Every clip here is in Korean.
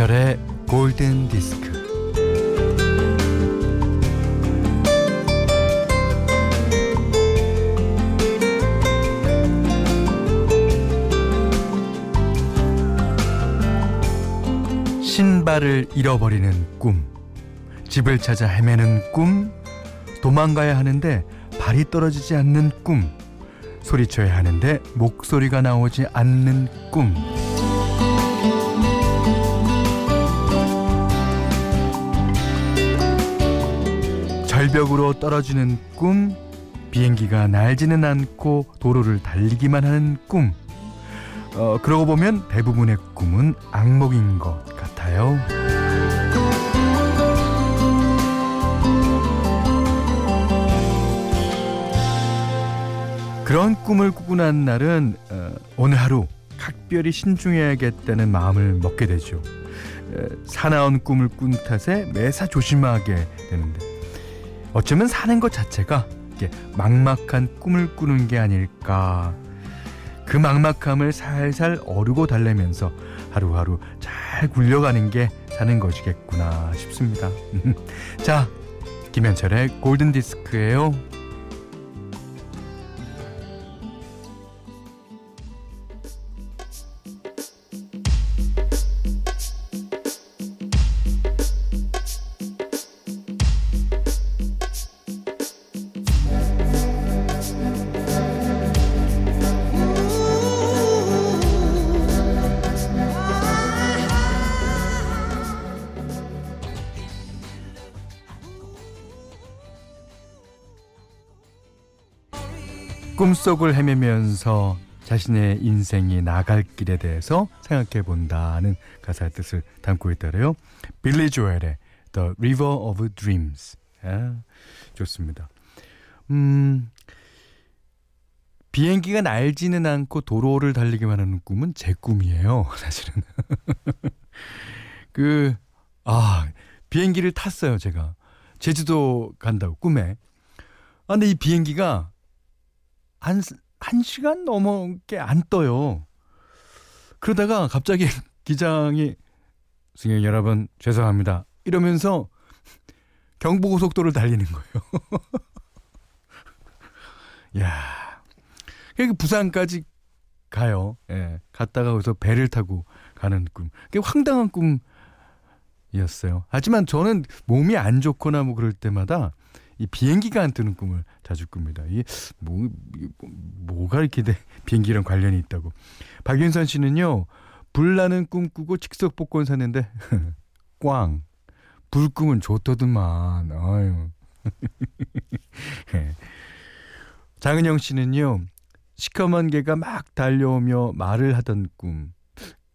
김현철의 골든 디스크. 신발을 잃어버리는 꿈. 집을 찾아 헤매는 꿈. 도망가야 하는데 발이 떨어지지 않는 꿈. 소리쳐야 하는데 목소리가 나오지 않는 꿈. 절벽으로 떨어지는 꿈, 비행기가 날지는 않고 도로를 달리기만 하는 꿈. 어, 그러고 보면 대부분의 꿈은 악몽인 것 같아요. 그런 꿈을 꾸고 난 날은 어, 오늘 하루 각별히 신중해야겠다는 마음을 먹게 되죠. 어, 사나운 꿈을 꾼 탓에 매사 조심하게 되는데 어쩌면 사는 것 자체가 막막한 꿈을 꾸는 게 아닐까. 그 막막함을 살살 어르고 달래면서 하루하루 잘 굴려가는 게 사는 것이겠구나 싶습니다. 자, 김현철의 골든 디스크예요. 꿈속을 헤매면서 자신의 인생이 나갈 길에 대해서 생각해 본다는 가사의 뜻을 담고 있더래요. 빌리 조엘의 The River of Dreams. 아, 좋습니다. 음, 비행기가 날지는 않고 도로를 달리기만 하는 꿈은 제 꿈이에요, 사실은. 그, 아, 비행기를 탔어요, 제가. 제주도 간다고, 꿈에. 아, 근데 이 비행기가 한, 한 시간 넘게 안 떠요. 그러다가 갑자기 기장이 승객 여러분 죄송합니다. 이러면서 경부고속도로를 달리는 거예요. 야, 그러니까 부산까지 가요. 예, 갔다가 거기서 배를 타고 가는 꿈. 그게 황당한 꿈이었어요. 하지만 저는 몸이 안 좋거나 뭐 그럴 때마다 이 비행기가 안 뜨는 꿈을 자주 꿉니다. 이 뭐, 뭐가 이렇게 돼, 비행기랑 관련이 있다고. 박윤선 씨는요, 불나는 꿈 꾸고 즉석 복권 샀는데, 꽝. 불꿈은 좋더드만. 아유. 예. 장은영 씨는요, 시커먼 개가 막 달려오며 말을 하던 꿈.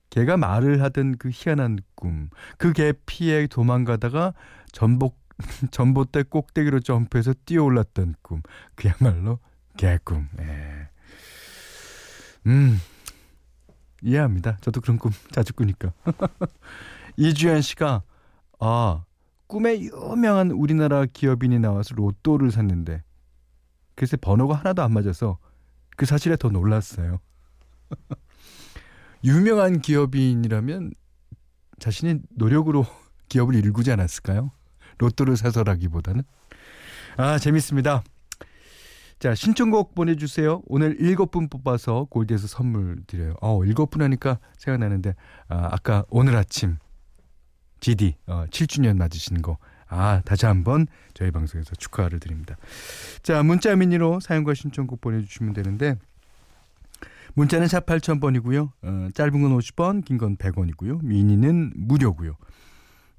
개가 말을 하던 그 희한한 꿈. 그 개 피해 도망가다가 전복 전봇대 꼭대기로 점프해서 뛰어올랐던 꿈. 그야말로 개꿈. 예. 음. 이해합니다. 저도 그런 꿈 자주 꾸니까. 이주연 씨가 아, 꿈에 유명한 우리나라 기업인이 나와서 로또를 샀는데 글쎄 번호가 하나도 안 맞아서 그 사실에 더 놀랐어요. 유명한 기업인이라면 자신이 노력으로 기업을 일구지 않았을까요? 로또를 사서라기보다는. 아, 재밌습니다. 자, 신청곡 보내주세요. 오늘 일곱 분 뽑아서 골드에서 선물 드려요. 어, 일곱 분 하니까 생각나는데, 아, 아까 오늘 아침 GD 어, 7주년 맞으신 거. 아, 다시 한번 저희 방송에서 축하를 드립니다. 자, 문자 미니로 사연과 신청곡 보내주시면 되는데, 문자는 샵 8000번이고요. 어, 짧은 건 50원, 긴 건 100원이고요. 미니는 무료고요.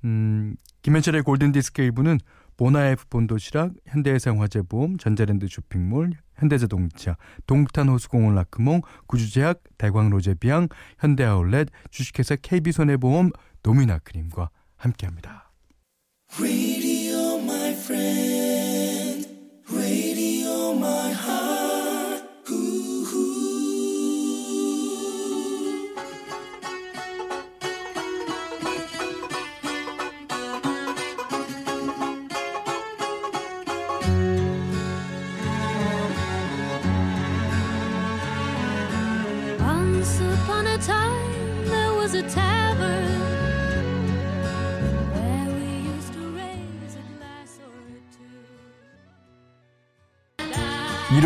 음, 김현철의 골든디스크 1부는 보나에프 본도시락, 현대해상화재보험, 전자랜드 쇼핑몰, 현대자동차, 동탄호수공원 라크몽, 구주제약, 대광로제비앙, 현대아울렛, 주식회사 KB손해보험, 노미나크림과 함께합니다.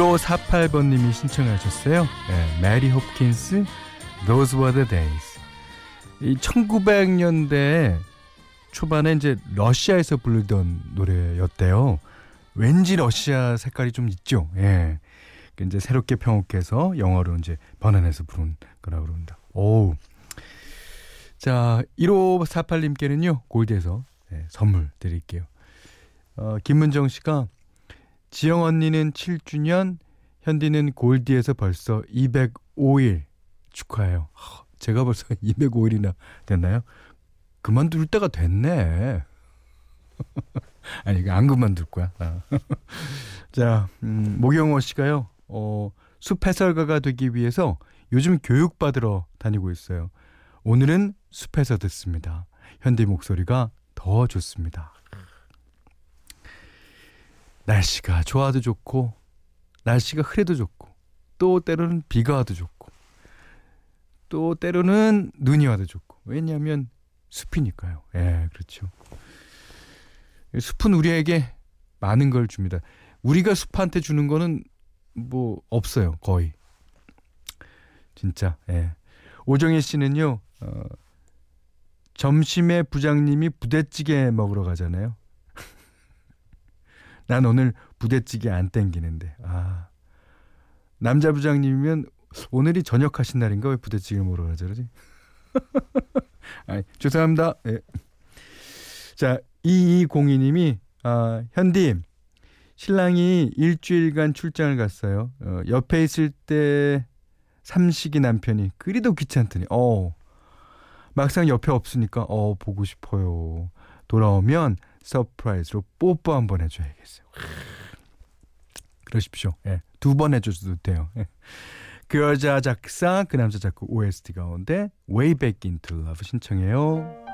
1548번님이 신청하셨어요. 네, 메리 홉킨스, Those Were the Days. 이 1900년대 초반에 이제 러시아에서 부르던 노래였대요. 왠지 러시아 색깔이 좀 있죠. 예. 이제 새롭게 평곡해서 영어로 이제 번안해서 부른 거라고 그럽니다. 오. 자, 1548님께는요, 골드에서 네, 선물 드릴게요. 어, 김문정 씨가 지영 언니는 7주년, 현디는 골디에서 벌써 205일 축하해요. 제가 벌써 205일이나 됐나요? 그만둘 때가 됐네. 아니, 안 그만둘 거야. 아. 자, 음, 모경호 씨가요, 어, 숲 해설가가 되기 위해서 요즘 교육받으러 다니고 있어요. 오늘은 숲에서 듣습니다. 현디 목소리가 더 좋습니다. 날씨가 좋아도 좋고, 날씨가 흐려도 좋고, 또 때로는 비가 와도 좋고, 또 때로는 눈이 와도 좋고. 왜냐하면 숲이니까요. 예, 그렇죠. 숲은 우리에게 많은 걸 줍니다. 우리가 숲한테 주는 거는 뭐 없어요, 거의. 진짜. 예. 오정희 씨는요. 어, 점심에 부장님이 부대찌개 먹으러 가잖아요. 난 오늘 부대찌개 안 땡기는데. 아. 남자 부장님이면 오늘이 저녁 하신 날인가 왜 부대찌개 먹으러 가자 그러지? 아, 죄송합니다. 예. 자, 2202님이 아, 현디 신랑이 일주일간 출장을 갔어요. 어, 옆에 있을 때 삼식이 남편이 그리도 귀찮더니 어 막상 옆에 없으니까 어 보고 싶어요. 돌아오면 surprise로 뽀뽀 한번 해줘야겠어요. 그러십시오. 예, 두 번 해줘도 돼요. 예. 그 여자 작사 그 남자 작곡 OST 가운데 Way Back Into Love 신청해요.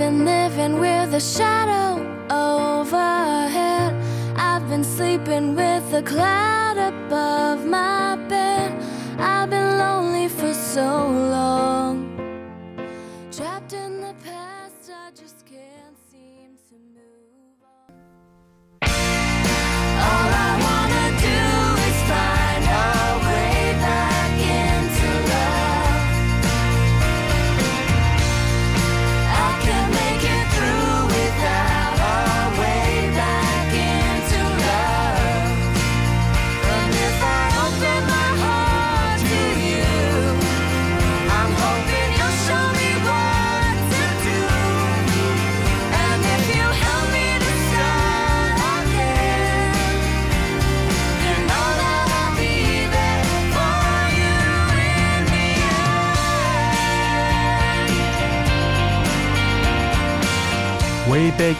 Been living with a shadow overhead. I've been sleeping with a cloud above my bed. I've been lonely for so long.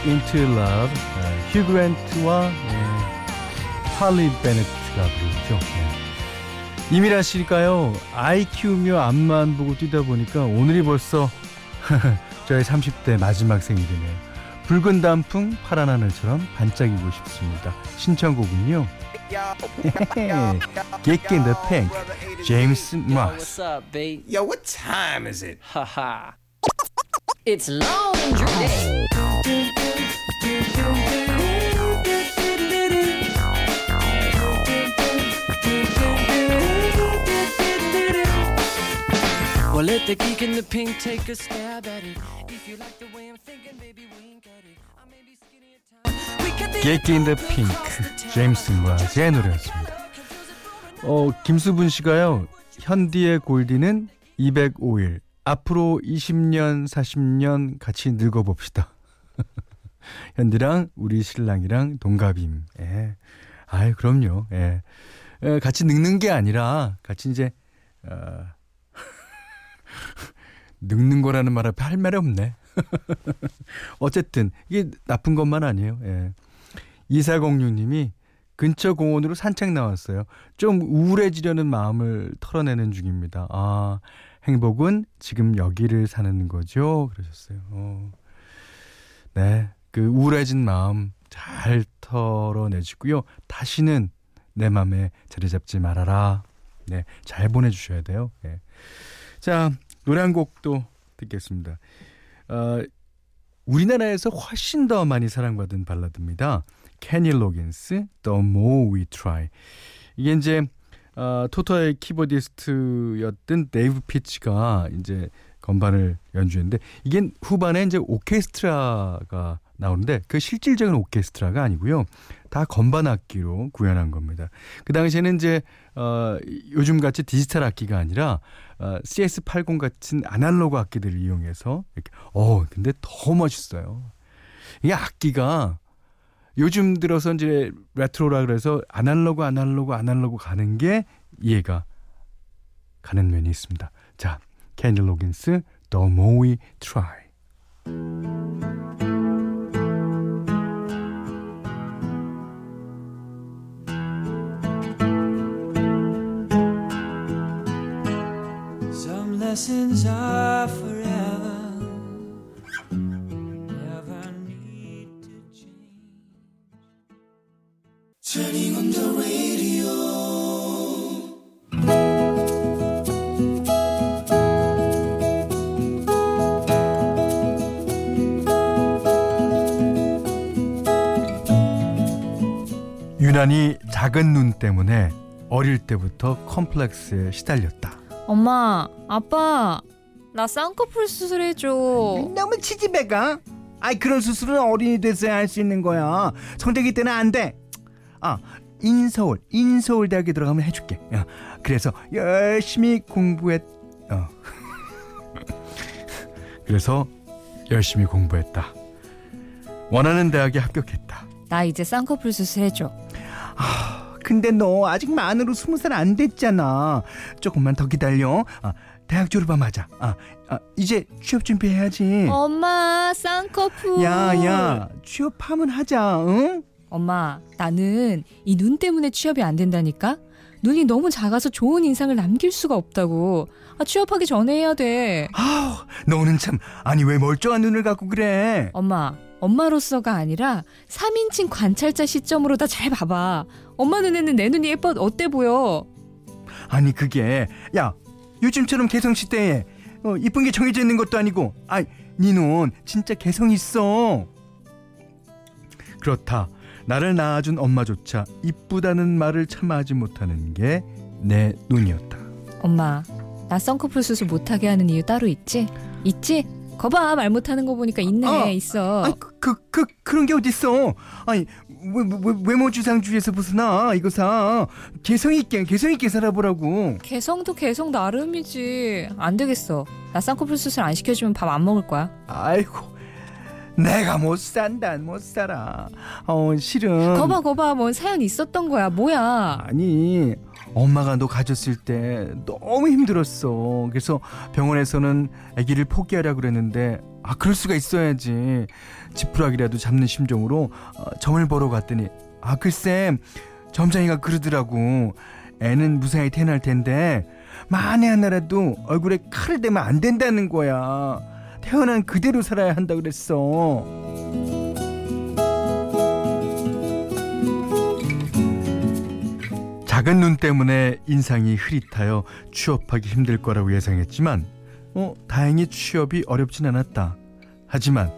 Into Love 네, 휴 그랜트와 네, 할리 베네트가 부르죠. 네. 이미라 씨일까요? 아이 키우며 앞만 보고 뛰다 보니까 오늘이 벌써 저의 30대 마지막 생일이네요. 붉은 단풍 파란 하늘처럼 반짝이고 싶습니다. 신청곡은요. Get in the Pink, 제임스 마스. What's up, babe? Yo, what time is it? Haha. it's laundry day. Well, let the geek in the pink take a stab at it. If you like the way I'm thinking, baby, wink at it. I may be skinny at times. We could be Get in the Pink, 제임스 마스의 노래였습니다. 어, 김수분 씨가요. 현디의 골디는 205일. 앞으로 20년, 40년 같이 늙어봅시다. 현디랑 우리 신랑이랑 동갑임. 예. 아유, 그럼요. 예. 예, 같이 늙는 게 아니라 같이 이제 어, 늙는 거라는 말 앞에 할 말이 없네. 어쨌든 이게 나쁜 것만 아니에요. 예. 2406님이 근처 공원으로 산책 나왔어요. 좀 우울해지려는 마음을 털어내는 중입니다. 아, 행복은 지금 여기를 사는 거죠? 그러셨어요. 어. 네. 그 우울해진 마음 잘 털어내시고요. 다시는 내 맘에 자리 잡지 말아라. 네, 잘 보내주셔야 돼요. 예. 자, 노래 한 곡도 듣겠습니다. 어, 우리나라에서 훨씬 더 많이 사랑받은 발라드입니다. 케니 로긴스, The More We Try. 이게 이제 어, 토토의 keyboardist였던 데이브 피치가 이제 건반을 연주했는데 이게 후반에 이제 오케스트라가 나오는데 그 실질적인 오케스트라가 아니고요. 다 건반 악기로 구현한 겁니다. 그 당시에는 이제 어 요즘 같이 디지털 악기가 아니라 어 CS80 같은 아날로그 악기들을 이용해서 이렇게 어 근데 더 멋있어요. 이게 악기가 요즘 들어서 이제 레트로라 그래서 아날로그 아날로그 아날로그 가는 게 이해가 가는 면이 있습니다. 자, 케니 로긴스 More We Try. Lessons are forever. Never need to change. Turning on the radio. 유난히 작은 눈 때문에 어릴 때부터 컴플렉스에 시달렸다. 엄마, 아빠, 나 쌍꺼풀 수술해줘. 너무 치지배가? 아이 그런 수술은 어린이 돼서야 할 수 있는 거야. 성대기 때는 안 돼. 아 인서울 인서울 대학에 들어가면 해줄게. 야, 그래서 열심히 공부했. 어. 그래서 열심히 공부했다. 원하는 대학에 합격했다. 나 이제 쌍꺼풀 수술해줘. 근데 너 아직 만으로 스무 살 안 됐잖아. 조금만 더 기다려. 아, 대학 졸업하면 하자. 아, 아, 이제 취업 준비해야지. 엄마, 쌍꺼풀. 야 야 취업하면 하자. 응? 엄마, 나는 이 눈 때문에 취업이 안 된다니까? 눈이 너무 작아서 좋은 인상을 남길 수가 없다고. 아, 취업하기 전에 해야 돼. 아우 너는 참 아니 왜 멀쩡한 눈을 갖고 그래? 엄마, 엄마로서가 아니라 3인칭 관찰자 시점으로 다 잘 봐봐. 엄마 눈에는 내 눈이 예뻐 어때 보여? 아니 그게 야 요즘처럼 개성 시대에 어, 이쁜 게 정해져 있는 것도 아니고 아이 니눈 진짜 개성 있어 그렇다. 나를 낳아준 엄마조차 이쁘다는 말을 참아하지 못하는 게 내 눈이었다. 엄마, 나 쌍꺼풀 수술 못하게 하는 이유 따로 있지? 있지? 거봐, 말 못하는 거 보니까 있네, 어. 있어. 아이 그, 그, 그 그런 게 어딨어 아니 왜, 왜, 외모 주상주의에서 벗어나 이거 사 개성 있게 개성 있게 살아보라고 개성도 개성 나름이지. 안 되겠어. 나 쌍꺼풀 수술 안 시켜주면 밥 안 먹을 거야. 아이고 내가 못 산다 못 살아 어 실은 거봐, 거봐, 뭔 사연 있었던 거야. 뭐야? 아니 엄마가 너 가졌을 때 너무 힘들었어. 그래서 병원에서는 아기를 포기하라 그랬는데 아 그럴 수가 있어야지. 지푸라기라도 잡는 심정으로 어, 점을 보러 갔더니 아 글쎄 점장이가 그러더라고. 애는 무사히 태어날 텐데 만에 하나라도 얼굴에 칼을 대면 안 된다는 거야. 태어난 그대로 살아야 한다 그랬어 작은 눈 때문에 인상이 흐릿하여 취업하기 힘들 거라고 예상했지만 어, 다행히 취업이 어렵진 않았다. 하지만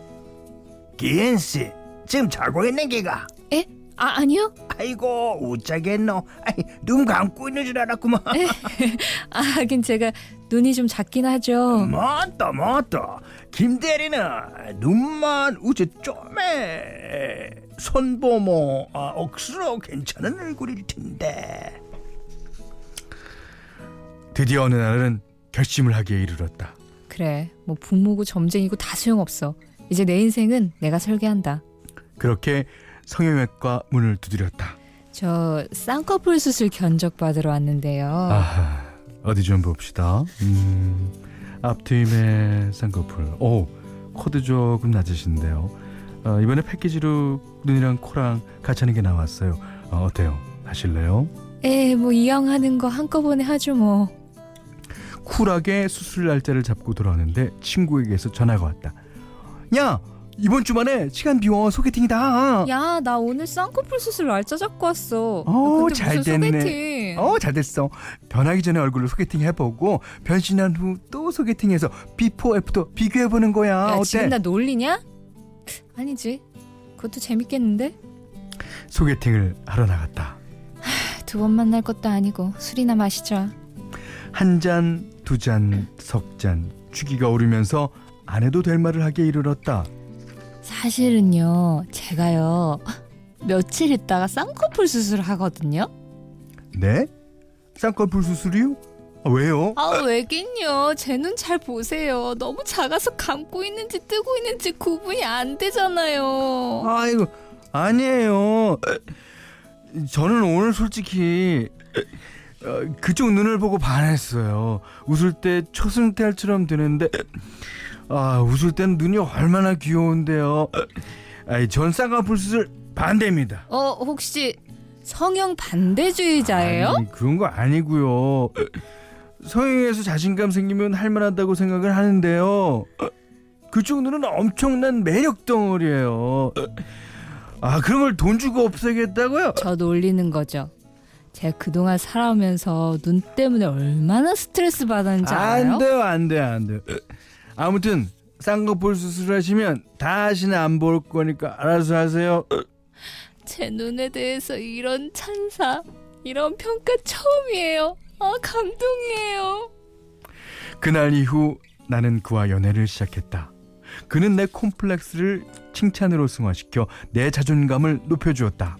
기엔씨 지금 자고 있는 게가 에? 아, 아니요? 아이고 우짜겠노 아이 눈 감고 있는 줄 알았구만 아, 하긴 제가 눈이 좀 작긴 하죠. 맞다 맞다 김 대리는 눈만 우째 좀에 손보모 아, 억수로 괜찮은 얼굴일 텐데 드디어 어느 날은 결심을 하기에 이르렀다. 그래, 뭐 부모고 점쟁이고 다 소용없어. 이제 내 인생은 내가 설계한다. 그렇게 성형외과 문을 두드렸다. 저 쌍꺼풀 수술 견적 받으러 왔는데요. 아하, 어디 좀 봅시다. 음, 앞트임의 쌍꺼풀. 오, 코도 조금 낮으신데요. 어, 이번에 패키지로 눈이랑 코랑 같이 하는 게 나왔어요. 어, 어때요? 하실래요? 에, 뭐 이왕 하는 거 한꺼번에 하죠 뭐. 쿨하게 수술 날짜를 잡고 돌아왔는데 친구에게서 전화가 왔다. 야 이번 주말에 시간 비워 소개팅이다. 야, 나 오늘 쌍꺼풀 수술 날짜 잡고 왔어. 어, 근데 잘 됐네. 소개팅? 어, 잘 됐어. 변하기 전에 얼굴로 소개팅 해보고 변신한 후 또 소개팅해서 before after 비교해보는 거야. 야, 어때? 지금 나 놀리냐? 아니지. 그것도 재밌겠는데? 소개팅을 하러 나갔다. 두 번 만날 것도 아니고 술이나 마시자. 한 잔, 두 잔, 석 잔. 취기가 오르면서 안 해도 될 말을 하게 이르렀다. 사실은요, 제가요, 며칠 있다가 쌍꺼풀 수술을 하거든요? 네? 쌍꺼풀 수술이요? 아, 왜요? 아, 왜긴요. 제 눈 잘 보세요. 너무 작아서 감고 있는지 뜨고 있는지 구분이 안 되잖아요. 아이고 아니에요. 저는 오늘 솔직히 어, 그쪽 눈을 보고 반했어요. 웃을 때 초승달처럼 되는데 아 웃을 땐 눈이 얼마나 귀여운데요. 아이 전 쌍꺼풀 수술 반대입니다. 어, 혹시 성형 반대주의자예요? 아니, 그런 거 아니고요. 성형에서 자신감 생기면 할만하다고 생각을 하는데요. 그쪽 눈은 엄청난 매력 덩어리예요. 아 그런 걸 돈 주고 없애겠다고요? 저 놀리는 거죠. 제가 그동안 살아오면서 눈 때문에 얼마나 스트레스 받았는지 알아요? 안 돼요, 안 돼요, 안 돼요. 아무튼 쌍꺼풀 수술하시면 다시는 안 볼 거니까 알아서 하세요. 제 눈에 대해서 이런 찬사, 이런 평가 처음이에요. 아, 감동이에요. 그날 이후 나는 그와 연애를 시작했다. 그는 내 콤플렉스를 칭찬으로 승화시켜 내 자존감을 높여주었다.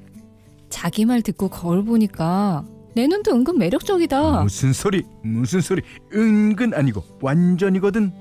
자기 말 듣고 거울 보니까 내 눈도 은근 매력적이다. 무슨 소리, 무슨 소리, 은근 아니고 완전이거든.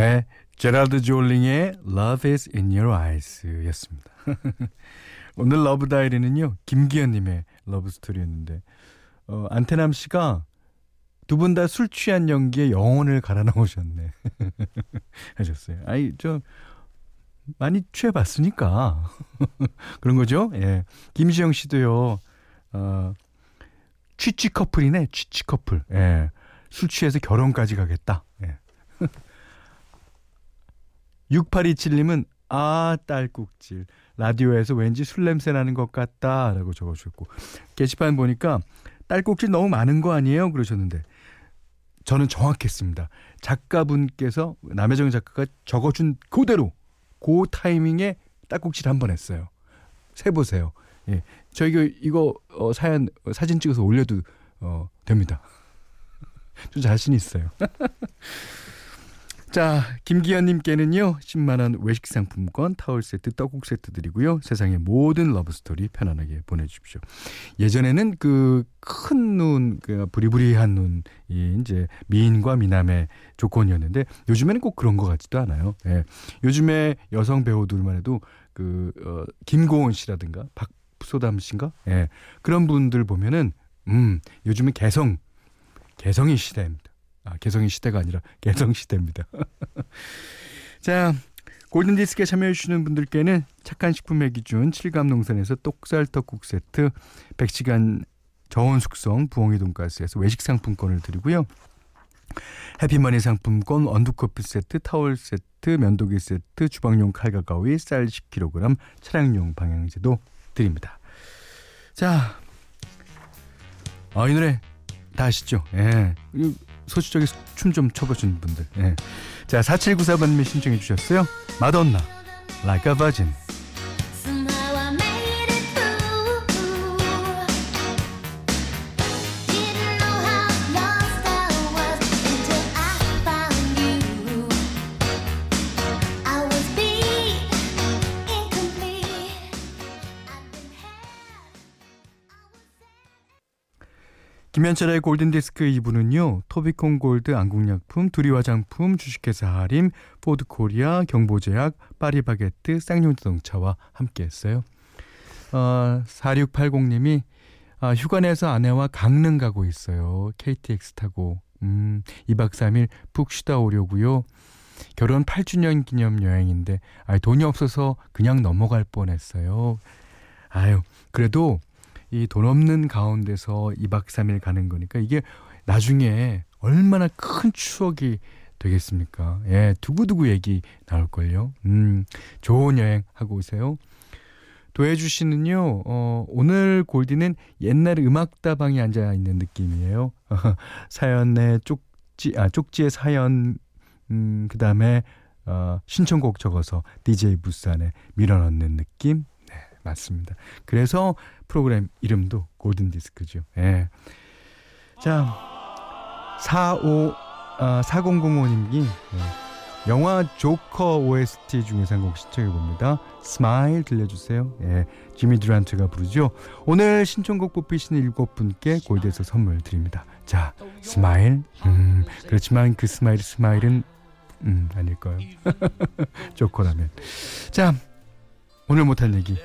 네, 제라드 졸링의 Love is in your eyes였습니다. 오늘 Love Diary는요 김기현님의 Love Story였는데 어, 안테남 씨가 두 분 다 술 취한 연기에 영혼을 갈아 넣으셨네 하셨어요. 아이 저 많이 취해봤으니까 그런 거죠. 예, 김시영 씨도요. 어, 취취 커플이네 취취 커플. 예, 술 취해서 결혼까지 가겠다. 예. 6827님은 아 딸꾹질. 라디오에서 왠지 술 냄새 나는 것 같다라고 적어주셨고. 게시판 보니까 딸꾹질 너무 많은 거 아니에요? 그러셨는데. 저는 정확했습니다. 작가분께서 남혜정 작가가 적어준 그대로 그 타이밍에 딸꾹질 한 번 했어요. 세 보세요. 예. 저희가 이거 어, 사연 어, 사진 찍어서 올려도 어, 됩니다. 저 자신 있어요 자, 김기현님께는요, 10만원 외식 상품권, 타월 세트, 떡국 세트 드리고요. 세상의 모든 러브스토리 편안하게 보내주십시오. 예전에는 그 큰 눈, 그 부리부리한 눈이 이제 미인과 미남의 조건이었는데, 요즘에는 꼭 그런 것 같지도 않아요. 예. 요즘에 여성 배우들만 해도 그, 어, 김고은 씨라든가, 박소담 씨인가? 예. 그런 분들 보면은, 음, 요즘은 개성, 개성의 시대입니다. 아, 개성의 시대가 아니라 개성 시대입니다. 자, 골든 디스크에 참여해 주시는 분들께는 착한 식품의 기준 7감 농산에서 똑살 떡국 세트, 100시간 저온 숙성 부엉이 돈가스에서 외식 상품권을 드리고요. 해피머니 상품권 원두커피 세트, 타월 세트, 면도기 세트, 주방용 칼과 가위, 쌀 10kg, 차량용 방향제도 드립니다. 자, 아, 이 노래 다 아시죠? 예. 이 소시적인 춤 좀 춰보신 분들. 예. 자, 4794번님이 신청해 주셨어요. 마돈나, Like a Virgin. 김현철의 골든디스크 2부는요. 토비콘 골드 안국약품, 두리 화장품, 주식회사 하림, 포드코리아, 경보제약, 파리바게뜨, 쌍용자동차와 함께했어요. 어, 4680님이 아, 휴가 내서 아내와 강릉 가고 있어요. KTX 타고. 음, 2박 3일 푹 쉬다 오려고요. 결혼 8주년 기념 여행인데 아, 돈이 없어서 그냥 넘어갈 뻔했어요. 아유, 그래도 이 돈 없는 가운데서 2박 3일 가는 거니까 이게 나중에 얼마나 큰 추억이 되겠습니까? 예, 두고두고 얘기 나올걸요. 음, 좋은 여행 하고 오세요. 도혜주 씨는요, 어, 오늘 골디는 옛날 음악다방에 앉아 있는 느낌이에요. 사연에 쪽지, 아, 쪽지의 사연, 음, 그 다음에, 어, 신청곡 적어서 DJ 부스 안에 밀어넣는 느낌? 네, 맞습니다. 그래서 프로그램 이름도 골든 디스크죠. 예. 자, 45, 아, 4005님이, 영화 조커 OST 중에서 한곡 신청해 봅니다. Smile 들려주세요. 예, 지미 듀란트가 부르죠. 오늘 신청곡 뽑히시는 일곱 분께 골디에서 선물 드립니다. 자, Smile. 음, 그렇지만 그 smile smile은 음, 아닐 거예요. 조커라면. 자, 오늘 못한 얘기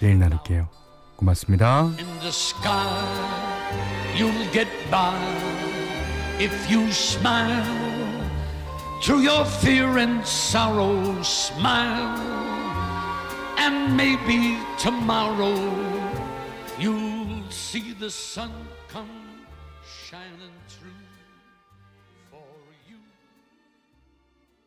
내일 나눌게요. 고맙습니다. in the sky. You'll get by if you smile through your fear and sorrow. Smile, and maybe tomorrow you'll see the sun come shining through for you.